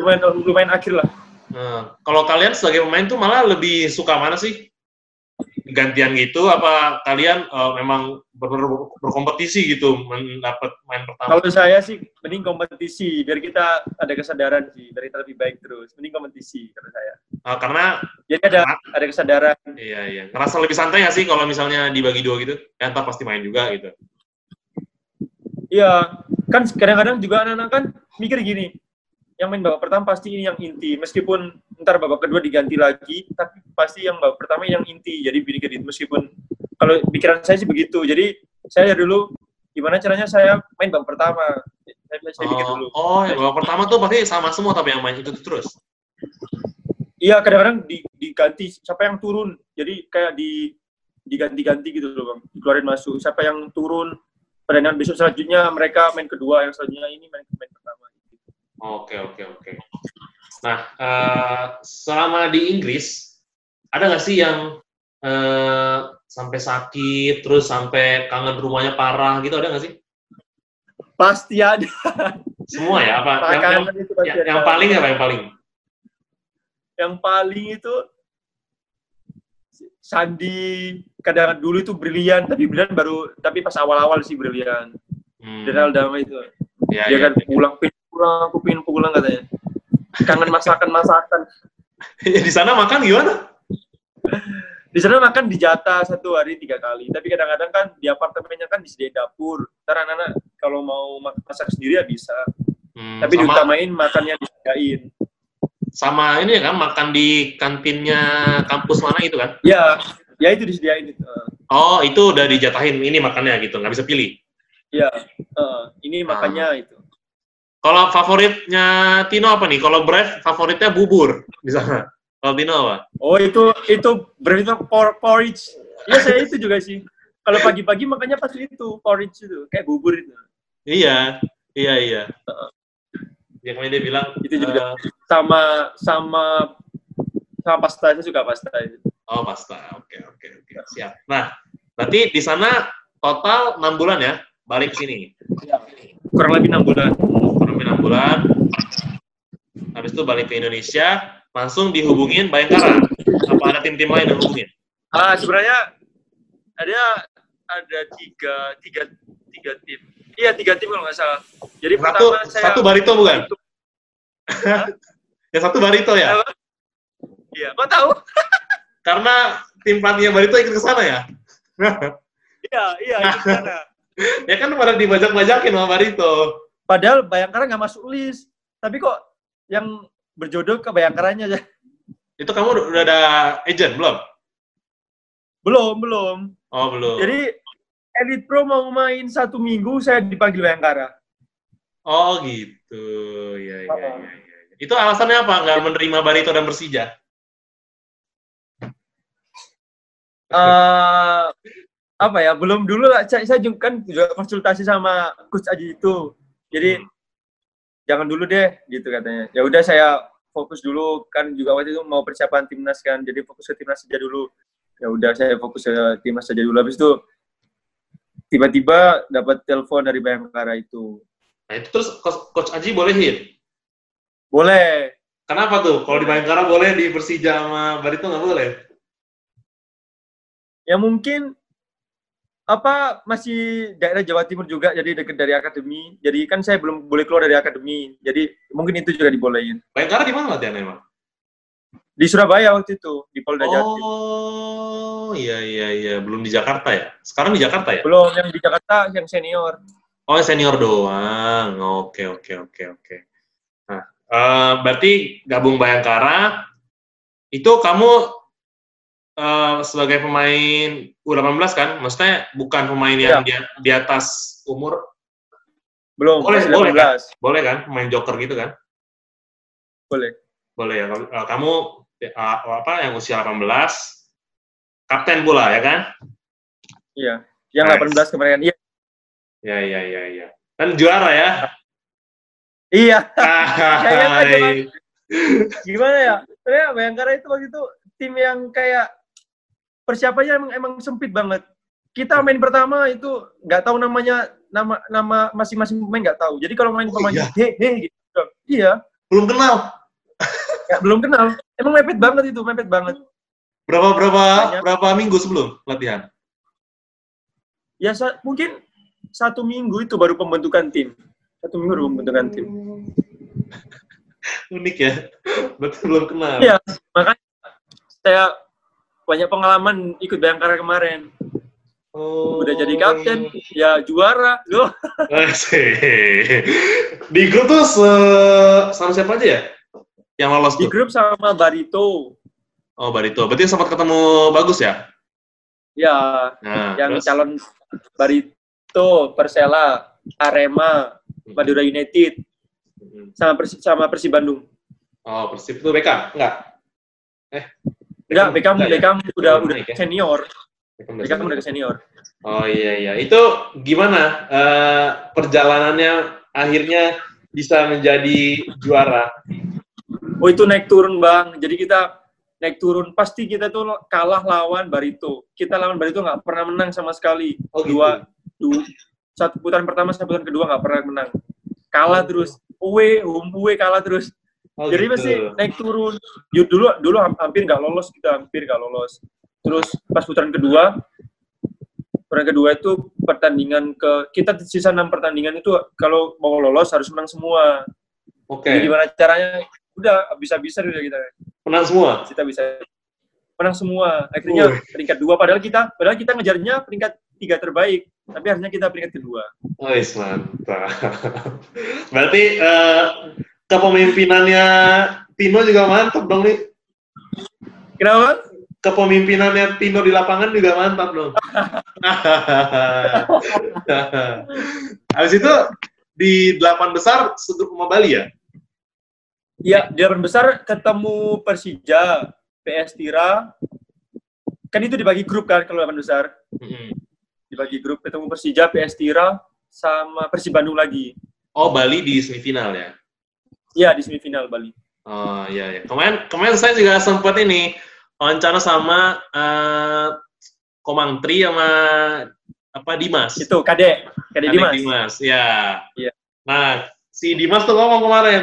lumayan lumayan akhir lah. Nah, kalau kalian sebagai pemain tuh malah lebih suka mana sih? Gantian gitu apa kalian eh, memang benar berkompetisi gitu mendapat main pertama? Kalau saya sih mending kompetisi biar kita ada kesadaran sih, biar kita lebih baik terus. Mending kompetisi kalau saya. Eh, karena Jadi ada ada kesadaran. iya iya, ngerasa lebih santai nggak sih kalau misalnya dibagi dua gitu? Ya ntar pasti main juga gitu. Iya, kan kadang-kadang juga anak-anak kan mikir gini, yang main babak pertama pasti ini yang inti, meskipun ntar babak kedua diganti lagi, tapi pasti yang babak pertama yang inti, jadi pikir itu meskipun kalau pikiran saya sih begitu, jadi saya dulu gimana caranya saya main babak pertama, saya, saya pikir dulu. Oh, oh, yang babak pertama tuh pasti sama semua tapi yang main itu terus. iya kadang-kadang di, diganti siapa yang turun. Jadi kayak di diganti-ganti gitu loh bang, dikeluarin masuk. Siapa yang turun pertandingan besok selanjutnya mereka main kedua, yang selanjutnya ini main main. Oke oke oke. Nah uh, selama di Inggris ada nggak sih yang uh, sampai sakit terus sampai kangen rumahnya parah gitu ada nggak sih? Pasti ada. Semua ya apa? Yang, yang, yang, yang paling apa yang paling? Yang paling itu Sandi kadang dulu itu brilian tapi brilian baru tapi pas awal-awal sih brilian. Hmm. Damai itu. Ya, dia ya, kan ya. pulang pulang aku pingin pulang katanya. Kangen masakan masakan. ya di sana makan gimana? di sana makan di jatah satu hari tiga kali. Tapi kadang-kadang kan di apartemennya kan disediain dapur. Ntar anak-anak kalau mau masak sendiri ya bisa. Hmm, Tapi sama, diutamain makannya disediain sama ini ya kan makan di kantinnya kampus mana gitu kan? Ya, ya itu disediain itu. Oh, itu udah dijatahin ini makannya gitu, nggak bisa pilih? Iya, uh, ini ah. makannya itu. Kalau favoritnya Tino apa nih? Kalau Brave favoritnya bubur di sana. Kalau Tino apa? Oh itu itu Brave itu por porridge. Iya saya itu juga sih. Kalau pagi-pagi makannya pasti itu porridge itu kayak bubur itu. Iya, iya iya. Yang kemarin dia bilang itu juga uh, sama sama sama pasta saya suka pasta itu. Oh pasta, oke okay, oke okay, oke okay. siap. Nah berarti di sana total enam bulan ya balik sini. Ya. Kurang lebih enam bulan. Kurang lebih enam bulan. Habis itu balik ke Indonesia, langsung dihubungin Bayangkara. Apa ada tim-tim lain yang hubungin? Ah sebenarnya ada ada tiga tiga tiga tim Iya tiga tim kalau nggak salah. Jadi satu, pertama saya satu barito bukan? yang satu barito ya? Iya, kok tahu? Karena tim pelatihnya barito ikut ke sana ya? iya, iya ikut ke sana. ya kan pada dibajak-bajakin sama barito. Padahal Bayangkara nggak masuk list. Tapi kok yang berjodoh ke Bayangkaranya aja. Itu kamu udah ada agent belum? Belum, belum. Oh, belum. Jadi Elite Pro mau main satu minggu, saya dipanggil Bayangkara. Oh gitu, ya ya, ya, ya, ya. Itu alasannya apa? Nggak menerima Barito dan Persija? Uh, apa ya? Belum dulu lah. Saya, saya juga kan juga konsultasi sama Coach Aji itu. Jadi hmm. jangan dulu deh, gitu katanya. Ya udah saya fokus dulu kan juga waktu itu mau persiapan timnas kan. Jadi fokus ke timnas saja dulu. Ya udah saya fokus ke timnas saja dulu. Habis itu tiba-tiba dapat telepon dari Bayangkara itu. Nah itu terus Coach Aji bolehin? Boleh. Kenapa tuh? Kalau di Bayangkara boleh, di Persija sama Barito nggak boleh? Ya mungkin apa masih daerah Jawa Timur juga jadi dekat dari akademi. Jadi kan saya belum boleh keluar dari akademi. Jadi mungkin itu juga dibolehin. Bayangkara di mana latihan emang? Di Surabaya waktu itu, di Polda Jatim. Oh, iya iya iya, belum di Jakarta ya? Sekarang di Jakarta ya? Belum, yang di Jakarta yang senior. Oh, senior doang. Oke oke oke oke. Nah, uh, berarti gabung Bayangkara itu kamu uh, sebagai pemain U18 kan? Maksudnya bukan pemain yang ya. di, di atas umur? Belum, boleh, boleh kan? Boleh kan? Pemain joker gitu kan? Boleh. Boleh ya. Eh, kamu uh, apa yang usia 18 kapten pula ya kan? Iya, yang nice. 18 kemarin iya. Ya ya ya ya. Dan juara ya? Iya. Kayaknya gimana ya? Saya Bayangkara itu waktu itu tim yang kayak persiapannya emang emang sempit banget. Kita main pertama itu nggak tahu namanya nama nama masing-masing pemain nggak tahu. Jadi kalau main pemain oh, iya. he he gitu. Iya. Belum kenal ya, belum kenal. Emang mepet banget itu, mepet banget. Berapa berapa Banyak. berapa minggu sebelum latihan? Ya sa mungkin satu minggu itu baru pembentukan tim. Satu minggu baru pembentukan tim. Unik ya, betul belum kenal. Iya, makanya saya banyak pengalaman ikut Bayangkara kemarin. Oh. Udah jadi kapten, ya juara. Loh. Di grup tuh sama siapa aja ya? Yang lolos Di grup sama Barito. Oh, Barito. Berarti sempat ketemu bagus ya? Ya, nah, yang terus? calon Barito, Persela, Arema, hmm. Madura United, hmm. sama Persi, sama Persib Bandung. Oh, Persib itu BK? Enggak? Enggak, Beckham? Beckham udah udah ya? senior. Beckham Beckham udah senior. Oh iya iya. Itu gimana eh, perjalanannya akhirnya bisa menjadi juara? Oh itu naik turun bang. Jadi kita naik turun pasti kita tuh kalah lawan Barito. Kita lawan Barito nggak pernah menang sama sekali. Oh gitu. Dua, dua satu putaran pertama satu putaran kedua nggak pernah menang. Kalah terus. Uwe, home kalah terus. Oh, Jadi gitu. pasti naik turun. Yuk, dulu dulu ham- hampir nggak lolos kita hampir nggak lolos. Terus pas putaran kedua, putaran kedua itu pertandingan ke kita sisa enam pertandingan itu kalau mau lolos harus menang semua. Oke. Jadi gimana caranya? Udah bisa-bisa udah kita Menang semua. kita bisa menang semua. Akhirnya Uh. peringkat dua. Padahal kita padahal kita ngejarnya peringkat tiga terbaik. Tapi akhirnya kita peringkat kedua. Oh, mantap. Berarti eh, kepemimpinannya Tino juga mantap dong nih. Kenapa? Kepemimpinannya Tino di lapangan juga mantap dong. Habis itu di delapan besar segrup sama Bali ya? Ya, di delapan besar ketemu Persija, PS Tira. Kan itu dibagi grup kan kalau delapan besar. Dibagi grup ketemu Persija, PS Tira, sama Persib Bandung lagi. Oh Bali di semifinal ya? Ya, di semifinal Bali. Oh iya iya. Kemarin kemarin saya juga sempat ini wawancara sama eh, Komang Tri sama apa Dimas. Itu Kade, Kade Dimas. Dimas, ya. Iya. Nah, si Dimas tuh ngomong kemarin,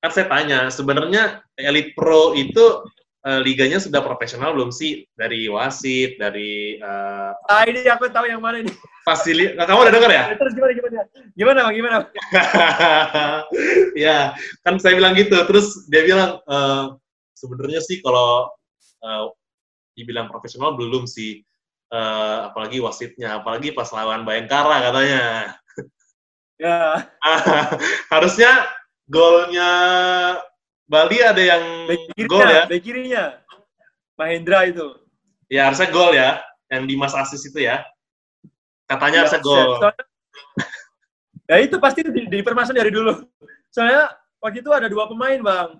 kan saya tanya, sebenarnya Elite Pro itu eh, liganya sudah profesional belum sih? Dari wasit, dari eh, Ah, ini aku tahu yang mana ini. fasili... Kamu udah dengar ya? Terus gimana gimana? Gimana, Bang? Gimana? ya, kan saya bilang gitu. Terus dia bilang, eh, sebenarnya sih kalau eh, dibilang profesional belum sih. Eh, apalagi wasitnya, apalagi pas lawan Bayangkara katanya. Ya, harusnya golnya Bali ada yang back gol ya. back kirinya. Mahendra itu. Ya harusnya gol ya, yang Dimas Asis itu ya. Katanya harusnya Nggak gol. Soalnya- Ya itu pasti di, di permasalahan dari dulu. Soalnya waktu itu ada dua pemain bang.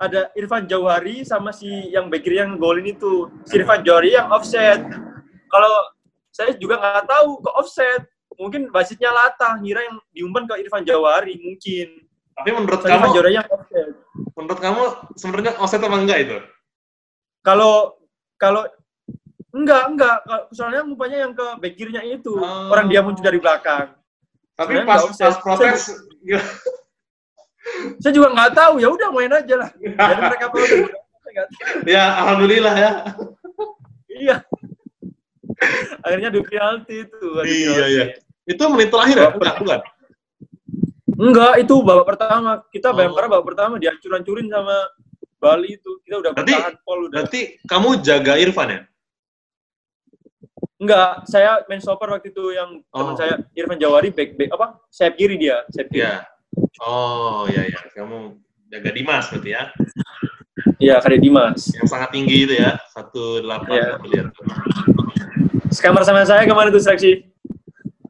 Ada Irfan Jauhari sama si yang back kiri yang golin itu. Si Irfan Jauhari yang offset. Kalau saya juga nggak tahu ke offset. Mungkin wasitnya latah, ngira yang diumpan ke Irfan Jauhari mungkin. Tapi menurut Soalnya Irfan kamu, Jauhari yang offset. Menurut kamu sebenarnya offset apa enggak itu? Kalau kalau enggak enggak soalnya umpannya yang ke back kirinya itu Oh. orang dia muncul dari belakang. Tapi Sebenarnya pas pas protes, Saya juga nggak tahu ya udah main aja lah. Jadi mereka protes. Ya alhamdulillah ya. Iya. Akhirnya adu penalti itu. Iya, iya. Itu menit terakhir ya? Bukan. Enggak, itu babak pertama. Kita Oh. Babak pertama dihancur-hancurin sama Bali itu. Kita udah Berarti- bertahan pol udah. Berarti kamu jaga Irfan ya? Enggak, saya main stopper waktu itu yang teman Oh. saya Irfan Jawari back back apa? Sayap kiri dia, sayap kiri. Iya. Oh, iya iya. Kamu jaga Dimas berarti ya? Iya, Kade Dimas. Yang sangat tinggi itu ya, 18 Iya. aku lihat. Sekamar sama saya kemarin tuh seleksi.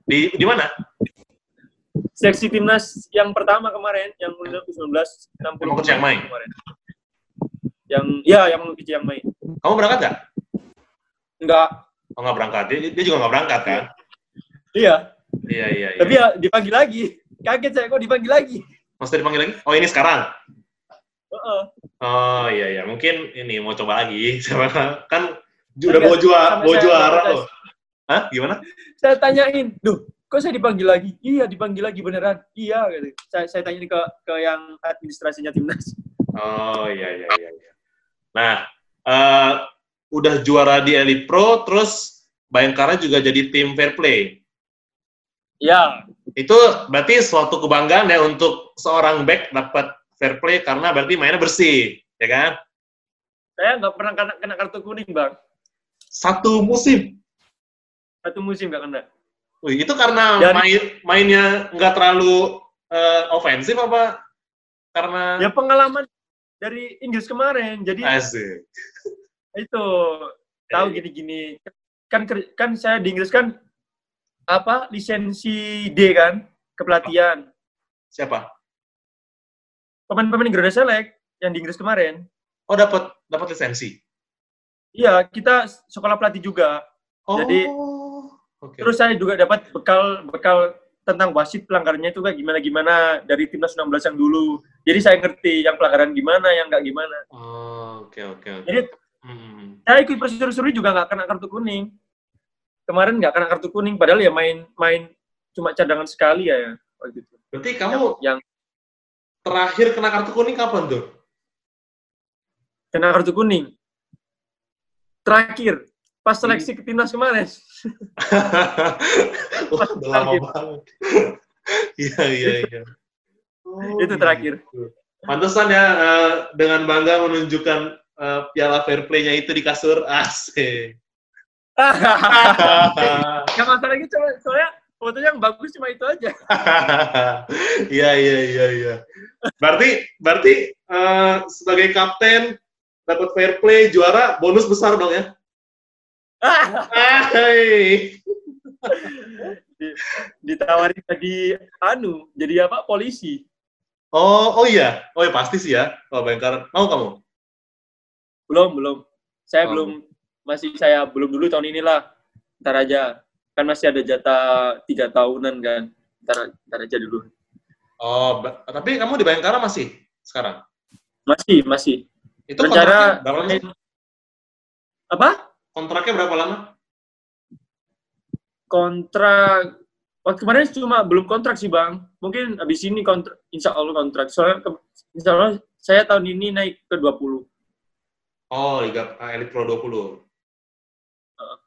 Di di mana? Seleksi timnas yang pertama kemarin, yang U19 60 Yang mau ke Chiang Mai? kemarin. Yang ya yang mau ke Chiang Mai. Kamu berangkat nggak? Enggak. Oh nggak berangkat. Dia, dia juga nggak berangkat kan? Iya. Iya iya. iya. Tapi ya dipanggil lagi. Kaget saya kok dipanggil lagi. Maksudnya dipanggil lagi? Oh ini sekarang? Heeh. Oh iya iya. Mungkin ini mau coba lagi. Sama kan udah Enggak, bawa juara, saya juara loh. Hah? Gimana? Saya tanyain, "Duh, kok saya dipanggil lagi?" Iya, dipanggil lagi beneran. Iya gitu. Saya saya tanyain ke ke yang administrasinya timnas. Oh iya iya iya. iya. Nah, eh, udah juara di Elite Pro, terus Bayangkara juga jadi tim fair play. Ya, Itu berarti suatu kebanggaan ya untuk seorang back dapat fair play karena berarti mainnya bersih, ya kan? saya nggak pernah kena, kena kartu kuning, Bang. Satu musim. Satu musim nggak kena. Wih, itu karena Dan- main mainnya nggak terlalu eh, ofensif apa karena Ya pengalaman dari Inggris kemarin. Jadi asik. itu tahu Iya. gini-gini. Kan kan saya di Inggris kan apa lisensi D kan kepelatihan. Siapa? Pemain-pemain Garuda Select yang di Inggris kemarin. Oh, dapat dapat lisensi. Iya, kita sekolah pelatih juga. Oh. Jadi, oke. Terus saya juga dapat bekal bekal tentang wasit pelanggarannya itu kayak gimana gimana dari timnas 16 yang dulu. Jadi saya ngerti yang pelanggaran gimana, yang nggak gimana. Oh, oke oke oke. Jadi Hmm. saya ikut prosedur juga nggak kena kartu kuning. Kemarin nggak kena kartu kuning, padahal ya main main cuma cadangan sekali ya, ya waktu itu. Berarti kamu Yang terakhir kena kartu kuning kapan tuh? kena kartu kuning. Terakhir pas seleksi ke timnas kemarin. Wah, udah lama banget. Iya iya iya. Oh, Itu terakhir. gitu. Pantesan ya eh, dengan bangga menunjukkan eh, piala fair play-nya itu di kasur asik. Gak masalah gitu, soalnya fotonya yang bagus cuma itu aja. Iya iya iya iya. Berarti berarti eh, sebagai kapten dapat fair play juara bonus besar dong ya. Ditawarin jadi anu, jadi apa? Polisi. Oh oh iya, oh iya pasti sih ya. Oh Bengkar, mau kamu? Belum, belum. Saya Oh. belum masih saya belum dulu tahun inilah. Ntar aja. Kan masih ada jatah tiga tahunan kan. Ntar, ntar aja dulu. Oh, tapi kamu di Bayangkara masih sekarang? Masih, masih. Itu Rencana berapa lama? apa? Kontraknya berapa lama? Kontrak waktu kemarin cuma belum kontrak sih bang. Mungkin abis ini kontrak, insya Allah kontrak. Soalnya ke- insya Allah saya tahun ini naik ke 20. Oh, Liga ah, Elite Pro 20. Heeh.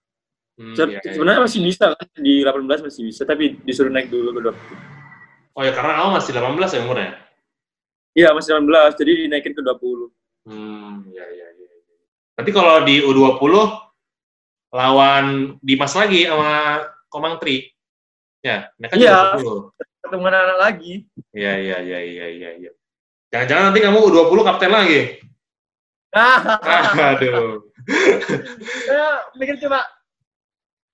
Hmm, Se- iya, iya. Sebenarnya masih bisa kan? di 18 masih bisa, tapi disuruh naik dulu ke 20. Oh ya, karena kamu masih 18 ya umurnya? Iya masih 19, jadi dinaikin ke 20. Hmm, iya, iya, iya. Berarti kalau di U20 lawan Dimas lagi sama Komang Tri. Ya, mereka Iya. juga 20. Ketemu anak-anak lagi. Iya, iya, iya, iya, iya, iya. Jangan-jangan nanti kamu U20 kapten lagi. Ah, Aduh. saya mikir coba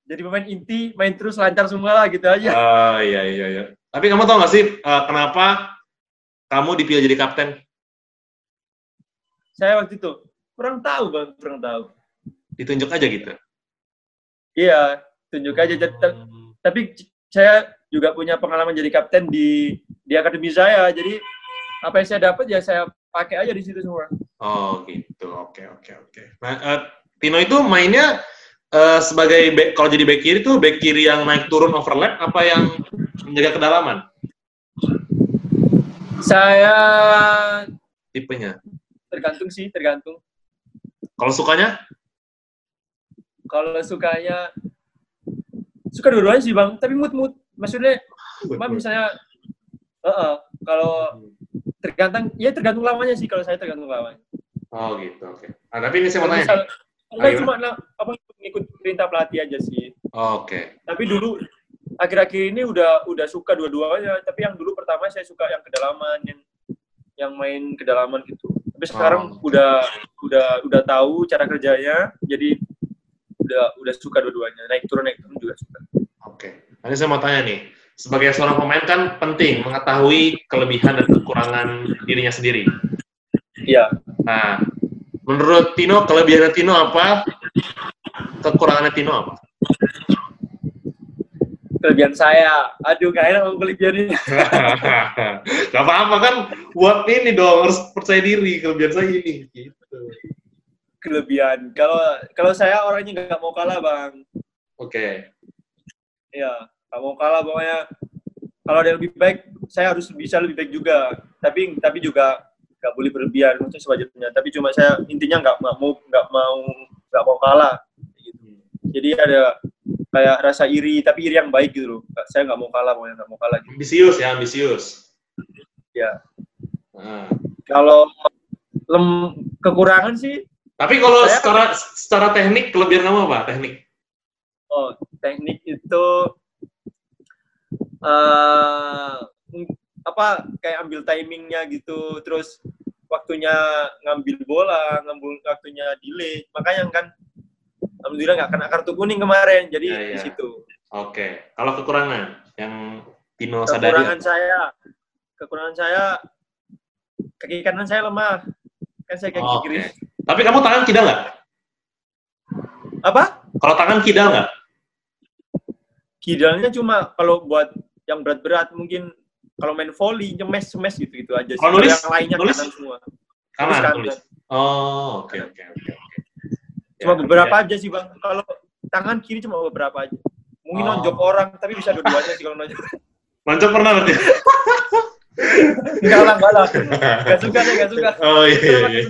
jadi pemain inti, main terus lancar semua lah gitu aja. Oh, iya, iya, iya. Tapi kamu tau gak sih eh, kenapa kamu dipilih jadi kapten? Saya waktu itu kurang tahu bang, kurang tahu. Ditunjuk aja gitu. Iya, tunjuk aja. Hmm. Tapi saya juga punya pengalaman jadi kapten di di akademi saya. Jadi apa yang saya dapat ya saya pakai aja di situ semua. Oh gitu, oke oke oke. Nah, eh, Tino itu mainnya eh, sebagai back, kalau jadi back kiri tuh back kiri yang naik turun overlap apa yang menjaga kedalaman Saya tipenya? tergantung sih, tergantung. Kalau sukanya? Kalau sukanya suka dua-duanya sih bang, tapi mood-mood. Maksudnya, cuma misalnya, Heeh, kalau tergantung, ya tergantung lawannya sih kalau saya tergantung lawannya. Oh gitu, oke. Nah, tapi ini saya mau tanya. enggak cuma na- apa ngikut perintah pelatih aja sih. Oh, Oke. Tapi dulu akhir-akhir ini udah udah suka dua-duanya. Tapi yang dulu pertama saya suka yang kedalaman, yang yang main kedalaman gitu. Tapi sekarang Oh. udah udah udah tahu cara kerjanya, jadi udah udah suka dua-duanya. Naik turun naik turun juga suka. Oke. Nanti saya mau tanya nih. Sebagai seorang pemain kan penting mengetahui kelebihan dan kekurangan dirinya sendiri. Iya. Nah, menurut Tino kelebihannya Tino apa? Kekurangannya Tino apa? Kelebihan saya, aduh gak enak kelebihan ini. Gak apa-apa kan buat ini dong harus percaya diri kelebihan saya ini gitu. Kelebihan. Kalau kalau saya orangnya nggak mau kalah bang. Oke. Iya, nggak mau kalah pokoknya. Kalau ada yang lebih baik, saya harus bisa lebih baik juga. Tapi tapi juga nggak boleh berlebihan, maksudnya sewajarnya. Tapi cuma saya intinya nggak mau nggak mau nggak mau kalah. Gitu. Jadi ada kayak rasa iri, tapi iri yang baik gitu loh. Saya nggak mau kalah, pokoknya nggak mau kalah. Gitu. Ambisius ya, ambisius. Ya. Nah. Kalau lem kekurangan sih, Tapi kalau Saya- secara secara teknik kelebihan kamu apa? Teknik. oh teknik itu eh apa kayak ambil timingnya gitu terus waktunya ngambil bola ngambil waktunya delay makanya kan alhamdulillah nggak kena kartu kuning kemarin jadi Ya, di ya. situ Oke. Kalau kekurangan yang Tino sadari. kekurangan saya kekurangan saya kaki kanan saya lemah Kan saya kayak Oke. kiri. Tapi kamu tangan kidal nggak? Apa? Kalau tangan kidal nggak? Kidalnya cuma kalau buat yang berat-berat mungkin kalau main volley, nyemes semes gitu gitu aja sih. Kalau nulis? yang lainnya Nulis? kanan semua. Kanan kanan. tulis. Oh, oke oke oke oke. Cuma Ya, beberapa ya. aja sih bang. Kalau tangan kiri cuma beberapa aja. Mungkin Oh. nonjok orang, tapi bisa dua-duanya sih kalau nonjok. Loncat pernah berarti? Enggak lah, enggak lah. Gak suka deh, gak suka. Oh iya iya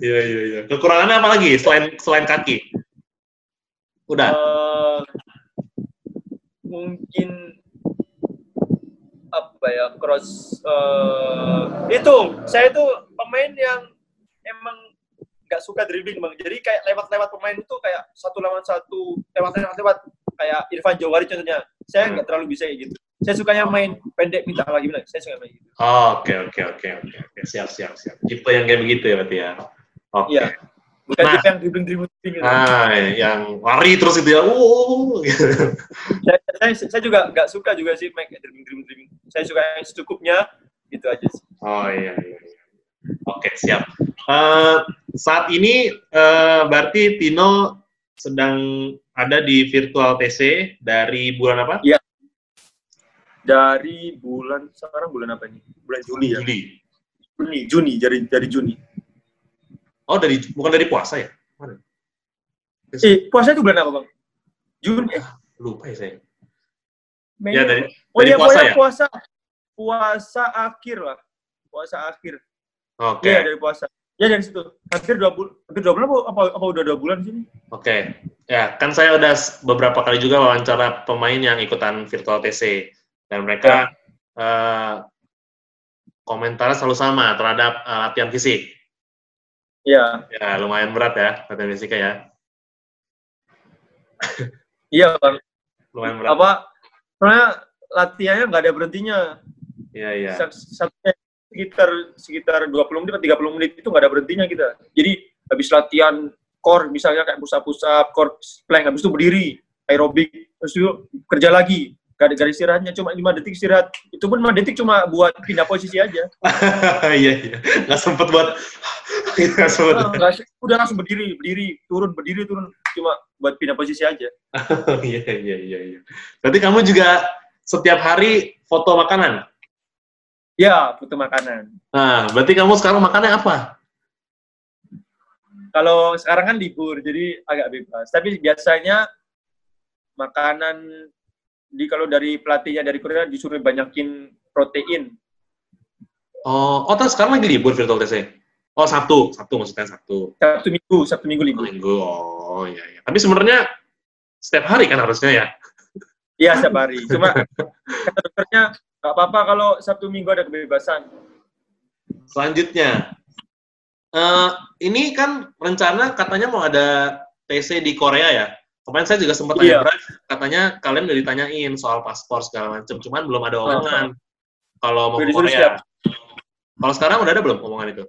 iya. Iya iya. Kekurangannya apa lagi selain selain kaki? Udah. Eh, mungkin apa ya cross eh, itu saya itu pemain yang emang nggak suka dribbling bang jadi kayak lewat-lewat pemain itu kayak satu lawan satu lewat-lewat lewat kayak Irfan Jawari contohnya saya nggak terlalu bisa kayak gitu saya sukanya main pendek minta lagi bilang saya suka main gitu Oh, Oke oke oke oke siap siap siap. Tipe yang kayak begitu ya berarti ya. Oke. Iya. bukan Nah. tipe yang dribbling dribbling gitu. Ah, yang lari terus itu ya. Uh, gitu. saya, saya, saya juga nggak suka juga sih main dribbling dribbling dribbling saya suka yang secukupnya gitu aja sih Oh iya iya. iya. Oke siap. Eh, saat ini eh, berarti Tino sedang ada di virtual TC dari bulan apa? Dari bulan sekarang bulan apa nih bulan Juli ya? Juli. Juni Juni dari dari Juni. Oh dari bukan dari puasa ya? Mana? eh puasa itu bulan apa bang? Juni eh? Lupa ya saya. Mei. Ya dari oh dari iya puasa puasa ya? puasa puasa akhir lah. Puasa akhir. Oke. iya dari puasa. Ya dari situ. Hampir dua bulan hampir dua bulan apa, apa apa udah dua bulan sini Oke, ya kan saya udah beberapa kali juga wawancara pemain yang ikutan virtual TC dan mereka eh, komentarnya selalu sama terhadap eh, latihan fisik. iya Ya lumayan berat ya latihan fisiknya ya, iya bang lumayan berat. apa soalnya latihannya nggak ada berhentinya Iya iya. Sa- satunya sekitar sekitar 20 menit atau 30 menit itu nggak ada berhentinya kita. Jadi habis latihan core misalnya kayak push up, core plank habis itu berdiri, aerobik, terus itu kerja lagi. Gak ada garis istirahatnya cuma 5 detik istirahat. Itu pun 5 detik cuma buat pindah posisi aja. Iya iya. Nggak sempet buat. Nggak sempet. Ah, udah langsung berdiri, berdiri, turun, berdiri, turun. Cuma buat pindah posisi aja. Iya iya iya iya. Berarti kamu juga setiap hari foto makanan. Ya, butuh makanan. Nah, berarti kamu sekarang makannya apa? Kalau sekarang kan libur, jadi agak bebas. Tapi biasanya makanan di kalau dari pelatihnya dari Korea disuruh banyakin protein. Oh, oh terus sekarang lagi libur virtual TC. Oh Sabtu, Sabtu maksudnya Sabtu. Sabtu minggu, Sabtu minggu libur. Minggu. Oh iya iya. Tapi sebenarnya setiap hari kan harusnya ya. Iya setiap hari. Cuma kata dokternya nggak apa-apa kalau Sabtu minggu ada kebebasan. Selanjutnya, eh ini kan rencana katanya mau ada TC di Korea ya. Kemarin saya juga sempat tanya Iya. Brad, katanya kalian udah ditanyain soal paspor segala macam, cuman belum ada omongan kalau mau ke Korea. Kalau sekarang udah ada belum omongan itu?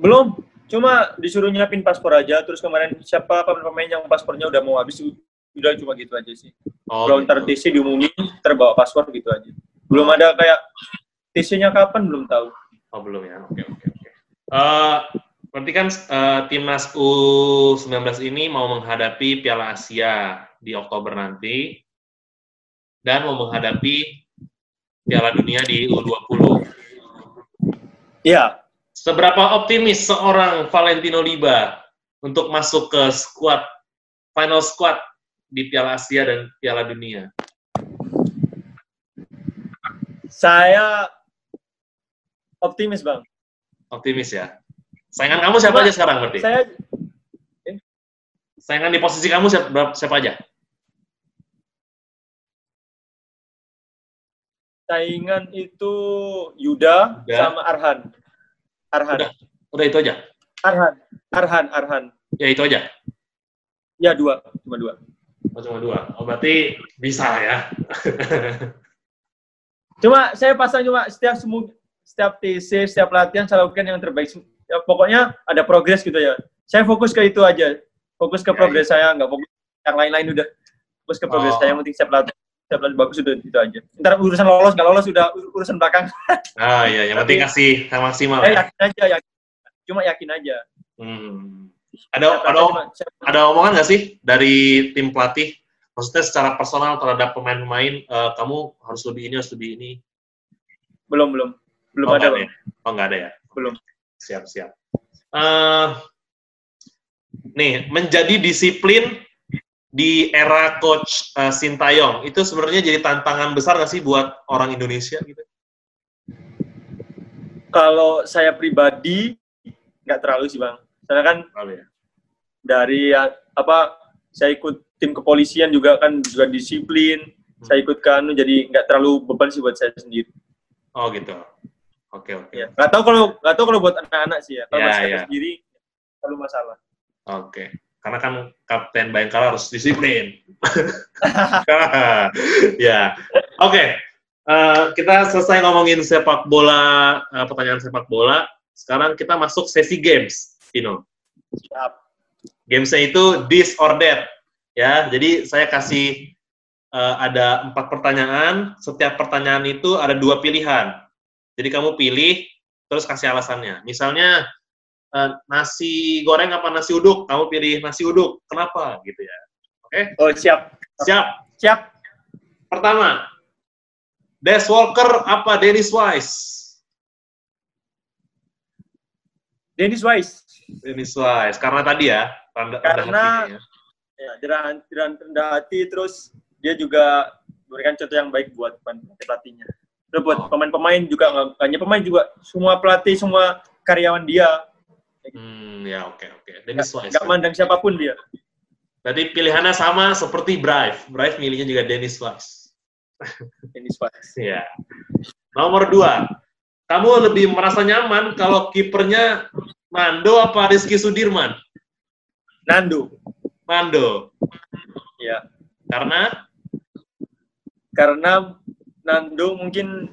Belum. Cuma disuruh nyiapin paspor aja. Terus kemarin siapa pemain yang paspornya udah mau habis udah cuma gitu aja sih. Oh, ntar gitu. TC diumumin, terbawa paspor gitu aja. Belum ada kayak TC-nya kapan belum tahu. Oh belum ya, oke oke oke. Eh, berarti kan eh, timnas U19 ini mau menghadapi Piala Asia di Oktober nanti dan mau menghadapi Piala Dunia di U20. Iya. Seberapa optimis seorang Valentino Liba untuk masuk ke squad final squad di Piala Asia dan Piala Dunia? Saya optimis bang. Optimis ya. Saingan kamu siapa Cuma, aja sekarang berarti? Saya Saingan di posisi kamu siapa, siapa aja? saingan itu Yuda Yuda. sama Arhan. Arhan. Udah. Udah itu aja. Arhan. Arhan. Arhan. Ya itu aja. Ya dua, cuma dua. Oh, cuma dua. Oh, berarti bisa ya. Cuma saya pasang cuma setiap semu setiap TC, setiap latihan saya lakukan yang terbaik. Ya, pokoknya ada progres gitu ya. Saya fokus ke itu aja. Fokus ke Ya, progres saya, nggak fokus yang lain-lain udah. Fokus ke progres Oh. saya, yang penting setiap latihan, setiap latihan bagus udah itu aja. Ntar urusan lolos nggak lolos udah urusan belakang. Ah iya, yang penting kasih yang maksimal saya ya. yakin aja, yakin cuma yakin aja. Hmm. Ada ada ada omongan nggak sih dari tim pelatih? Maksudnya secara personal terhadap pemain-pemain, uh, kamu harus lebih ini, harus lebih ini. Belum belum belum oh, ada. Ya? Oh nggak ada ya? Belum. Siap siap. Uh, nih menjadi disiplin di era coach uh, Sintayong itu sebenarnya jadi tantangan besar nggak sih buat orang Indonesia gitu? Kalau saya pribadi nggak terlalu sih bang. Karena kan ya. dari apa saya ikut tim kepolisian juga kan juga disiplin. Hmm. Saya ikut kan jadi nggak terlalu beban sih buat saya sendiri. Oh gitu. Oke oke. Ya. Nggak tahu kalau nggak tahu kalau buat anak-anak sih ya. Kalau ya, saya ya. sendiri terlalu masalah. Oke. Karena kan Kapten Bayangkara harus disiplin. ya. Oke. Okay. Uh, eh, kita selesai ngomongin sepak bola, uh, pertanyaan sepak bola. Sekarang kita masuk sesi games, Tino. Siap. Gamesnya itu this or that. Ya, jadi saya kasih uh, ada empat pertanyaan. Setiap pertanyaan itu ada dua pilihan. Jadi kamu pilih, terus kasih alasannya. Misalnya, uh, nasi goreng apa nasi uduk? Kamu pilih nasi uduk. Kenapa? Gitu ya. Oke? Okay? Oh, siap. Siap. Siap. Pertama, Des Walker apa Dennis Wise? Dennis Wise. Dennis Wise. Karena tadi ya, tanda, Karena ya. ya rendah, rendah hati, terus dia juga memberikan contoh yang baik buat pelatihnya. Terus buat oh. pemain-pemain juga, nggak hanya pemain juga, semua pelatih, semua karyawan dia Hmm, ya oke okay, oke. Okay. Dennis Wise. Gak mandang siapa pun dia. Tadi pilihannya sama seperti Brave. Brave milihnya juga Dennis Wise. Dennis Wise. ya. Nomor dua. Kamu lebih merasa nyaman kalau kipernya Nando apa Rizky Sudirman? Nando. Nando. Ya. Karena? Karena Nando mungkin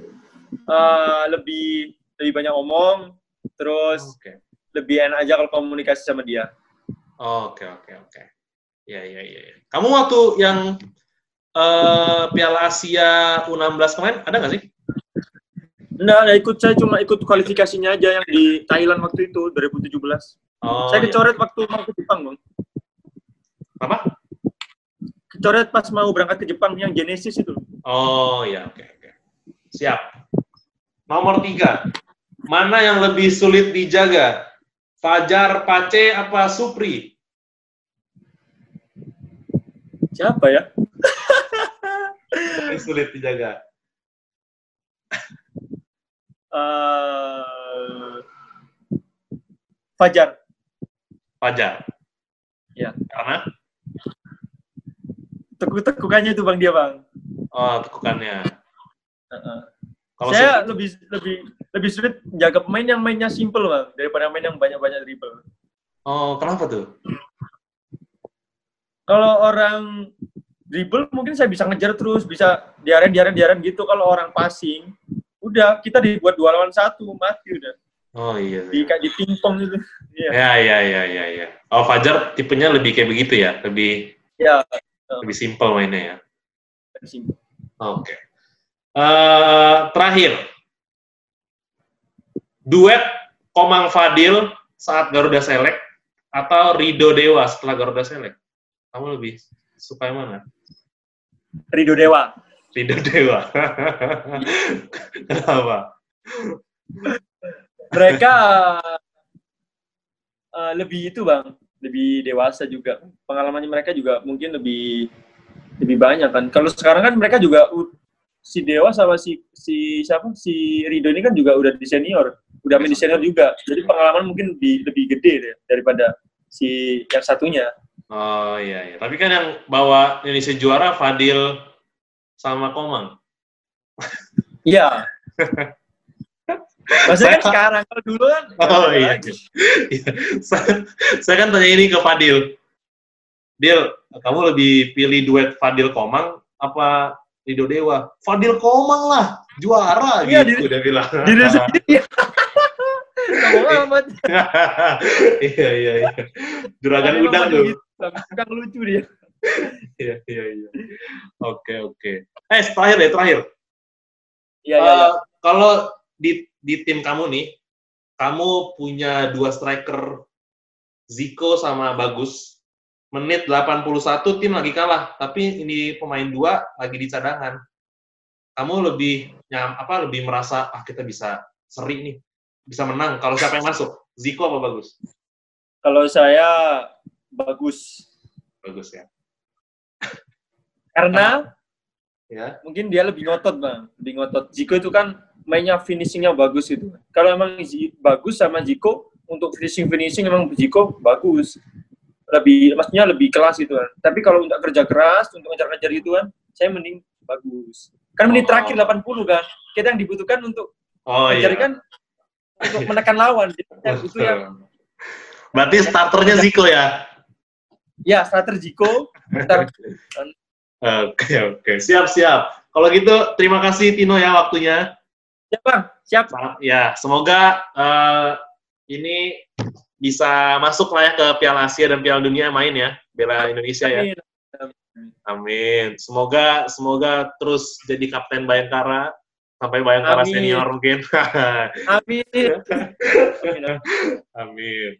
uh, lebih lebih banyak omong, terus okay lebih enak aja kalau komunikasi sama dia. Oke oke oke. Ya ya ya. Kamu waktu yang uh, Piala Asia U16 kemarin ada nggak sih? Enggak, enggak ikut. Saya cuma ikut kualifikasinya aja yang di Thailand waktu itu 2017. Oh, saya iya. kecoret iya. waktu mau ke Jepang, Bang. Apa? Kecoret pas mau berangkat ke Jepang yang Genesis itu. Oh iya, oke oke. Siap. Nomor tiga. Mana yang lebih sulit dijaga? Fajar Pace apa Supri? Siapa ya? Ini sulit dijaga. Uh, Fajar. Fajar. Ya. Karena? Tekuk-tekukannya itu bang dia bang. Oh tekukannya. Uh -uh. Kalau saya lebih lebih lebih sulit jaga pemain yang mainnya simple bang daripada main yang banyak-banyak dribble. Oh, kenapa tuh? Kalau orang dribble mungkin saya bisa ngejar terus, bisa diaren diaren diaren gitu. Kalau orang passing, udah kita dibuat dua lawan satu mati udah. Oh iya. Di kayak di pingpong gitu. Iya. Ya ya ya ya ya. Oh Fajar tipenya lebih kayak begitu ya, lebih. Ya. Lebih simple mainnya ya. Lebih. Oke. Okay. Uh, eh, terakhir, duet Komang Fadil saat Garuda Select atau Rido Dewa setelah Garuda Select? Kamu lebih suka yang mana? Rido Dewa. Rido Dewa. Kenapa? Mereka uh, lebih itu bang, lebih dewasa juga. Pengalamannya mereka juga mungkin lebih lebih banyak kan. Kalau sekarang kan mereka juga si Dewa sama si si siapa si Rido ini kan juga udah di senior udah main di senior juga. Jadi pengalaman mungkin lebih, lebih gede deh daripada si yang satunya. Oh iya, iya. Tapi kan yang bawa Indonesia juara Fadil sama Komang. Iya. Maksudnya kan sekarang, kalau dulu kan. Oh iya. iya. saya, saya kan tanya ini ke Fadil. Dil, kamu lebih pilih duet Fadil Komang apa Rido Dewa? Fadil Komang lah, juara iya, gitu dia bilang. Diri sendiri. amat. iya iya iya. Juragan udang tuh. Gitu. lucu dia. iya iya iya. Oke oke. Eh terakhir deh terakhir. Iya iya. Uh, kalau di di tim kamu nih, kamu punya dua striker Zico sama Bagus. Menit 81 tim lagi kalah, tapi ini pemain dua lagi di cadangan. Kamu lebih nyam, apa lebih merasa ah kita bisa seri nih, bisa menang. Kalau siapa yang masuk? Zico apa Bagus? Kalau saya bagus. Bagus ya. Karena Ya. mungkin dia lebih ngotot bang, lebih ngotot. Jiko itu kan mainnya finishingnya bagus itu. Kalau emang bagus sama Jiko untuk finishing finishing emang Jiko bagus. Lebih maksudnya lebih kelas itu kan. Tapi kalau untuk kerja keras untuk ngejar-ngejar itu kan, saya mending bagus. Kan menit Oh. terakhir 80 kan. Kita yang dibutuhkan untuk Oh iya. kan untuk menekan lawan. Jadi, itu yang Berarti starternya Zico ya? ya starter Jiko. Ntar Oke, oke. Siap, siap. Kalau gitu, terima kasih Tino ya waktunya. Siap bang, siap. Ya, semoga eh, ini bisa masuk lah ya ke Piala Asia dan Piala Dunia main ya, bela Indonesia ya. Amin. Amin. Semoga semoga terus jadi kapten Bayangkara sampai Bayangkara Amin. senior mungkin. Amin. Amin. Amin.